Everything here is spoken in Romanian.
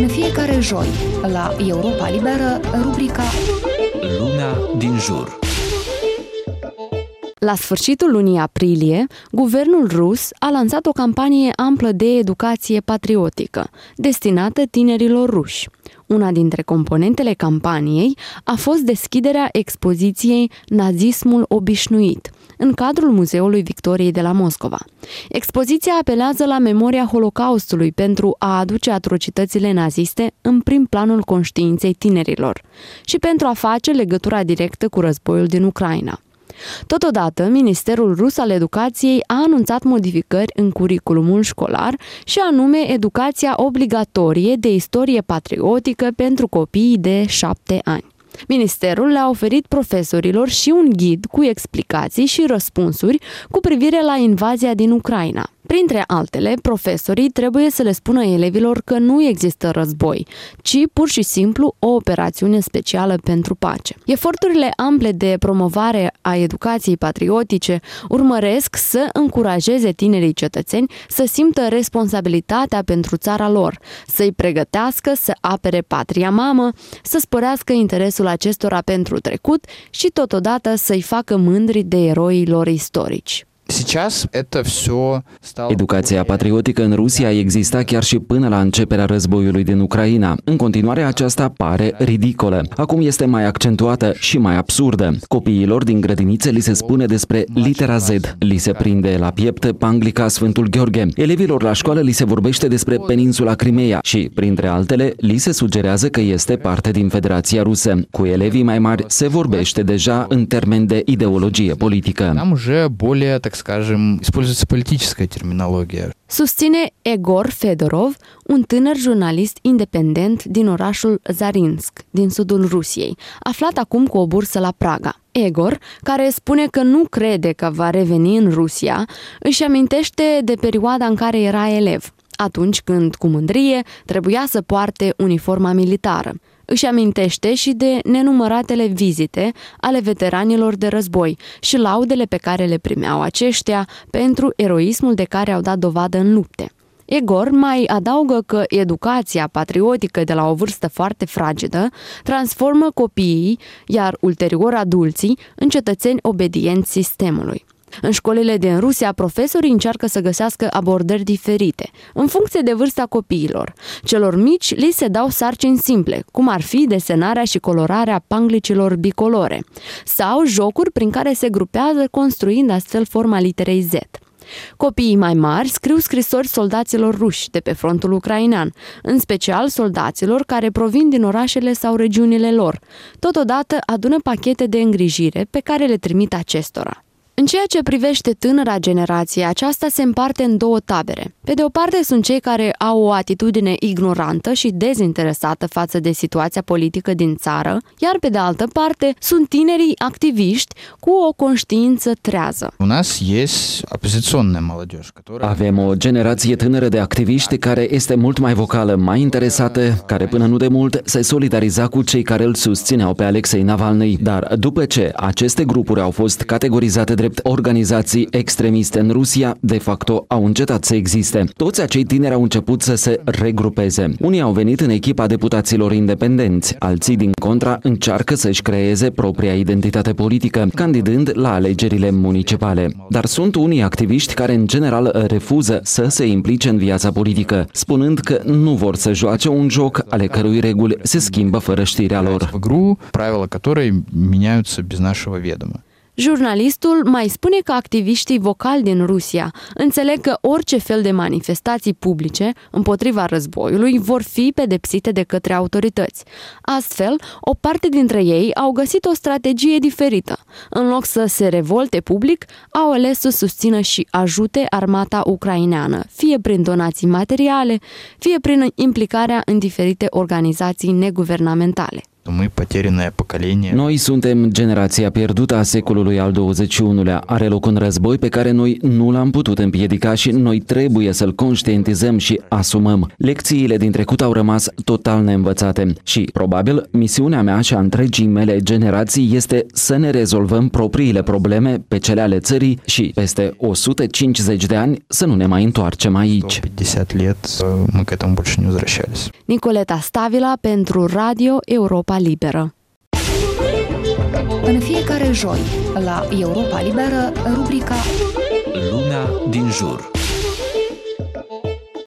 În fiecare joi, la Europa Liberă, rubrica Lumea din jur. La sfârșitul lunii aprilie, guvernul rus a lansat o campanie amplă de educație patriotică, destinată tinerilor ruși. Una dintre componentele campaniei a fost deschiderea expoziției Nazismul obișnuit, în cadrul Muzeului Victoriei de la Moscova. Expoziția apelează la memoria Holocaustului pentru a aduce atrocitățile naziste în prim planul conștiinței tinerilor și pentru a face legătura directă cu războiul din Ucraina. Totodată, Ministerul Rus al Educației a anunțat modificări în curiculumul școlar și anume educația obligatorie de istorie patriotică pentru copiii de șapte ani. Ministerul le-a oferit profesorilor și un ghid cu explicații și răspunsuri cu privire la invazia din Ucraina. Printre altele, profesorii trebuie să le spună elevilor că nu există război, ci pur și simplu o operațiune specială pentru pace. Eforturile ample de promovare a educației patriotice urmăresc să încurajeze tinerii cetățeni să simtă responsabilitatea pentru țara lor, să-i pregătească să apere patria mamă, să sporească interesul acestora pentru trecut și totodată să-i facă mândri de eroii lor istorici. Сейчас это все стало... Educația patriotică în Rusia exista chiar și până la începerea războiului din Ucraina. În continuare, aceasta pare ridicolă. Acum este mai accentuată și mai absurdă. Copiilor din grădinițe li se spune despre litera Z, li se prinde la piept Panglica Sfântul Gheorghe. Elevilor la școală li se vorbește despre peninsula Crimea și, printre altele, li se sugerează că este parte din Federația Rusă. Cu elevii mai mari se vorbește deja în termen de ideologie politică. Там уже более, так скажем, используется политическая терминология. Susține Egor Fedorov, un tânăr jurnalist independent din orașul Zarinsk, din sudul Rusiei, aflat acum cu o bursă la Praga. Egor, care spune că nu crede că va reveni în Rusia, își amintește de perioada în care era elev, atunci când, cu mândrie, trebuia să poarte uniforma militară. Își amintește și de nenumăratele vizite ale veteranilor de război și laudele pe care le primeau aceștia pentru eroismul de care au dat dovadă în lupte. Egor mai adaugă că educația patriotică de la o vârstă foarte fragedă transformă copiii, iar ulterior adulții, în cetățeni obedienți sistemului. În școlile din Rusia, profesorii încearcă să găsească abordări diferite, în funcție de vârsta copiilor. Celor mici li se dau sarcini simple, cum ar fi desenarea și colorarea panglicilor bicolore, sau jocuri prin care se grupează construind astfel forma literei Z. Copiii mai mari scriu scrisori soldaților ruși de pe frontul ucrainean, în special soldaților care provin din orașele sau regiunile lor. Totodată adună pachete de îngrijire pe care le trimit acestora. În ceea ce privește tânăra generație, aceasta se împarte în două tabere. Pe de o parte sunt cei care au o atitudine ignorantă și dezinteresată față de situația politică din țară, iar pe de altă parte sunt tinerii activiști cu o conștiință trează. Avem o generație tânără de activiști care este mult mai vocală, mai interesată, care până nu de mult se solidariza cu cei care îl susțineau pe Alexei Navalny. Dar după ce aceste grupuri au fost categorizate drept organizații extremiste în Rusia, de facto au încetat să existe. Toți acei tineri au început să se regrupeze. Unii au venit în echipa deputaților independenți, alții din contra încearcă să-și creeze propria identitate politică, candidând la alegerile municipale. Dar sunt unii activiști care în general refuză să se implice în viața politică, spunând că nu vor să joace un joc ale cărui reguli se schimbă fără știrea lor. в игру, правила которой меняются без нашего ведома. Jurnalistul mai spune că activiștii vocali din Rusia înțeleg că orice fel de manifestații publice împotriva războiului vor fi pedepsite de către autorități. Astfel, o parte dintre ei au găsit o strategie diferită. În loc să se revolte public, au ales să susțină și ajute armata ucraineană, fie prin donații materiale, fie prin implicarea în diferite organizații neguvernamentale. Мы потерянное поколение. Noi suntem generația pierdută a secolului al XXI-lea. Are loc un război pe care noi nu l-am putut împiedica și noi trebuie să-l conștientizăm și asumăm. Lecțiile din trecut au rămas total neînvățate și, probabil, misiunea mea și a întregii mele generații este să ne rezolvăm propriile probleme pe cele ale țării și, peste 150 de ani, să nu ne mai întoarcem aici. 150 лет э, мы к этому больше не возвращались. Nicoleta Stavila pentru Radio Europa Liberă. În fiecare joi, la Europa Liberă, rubrica Luna din jur.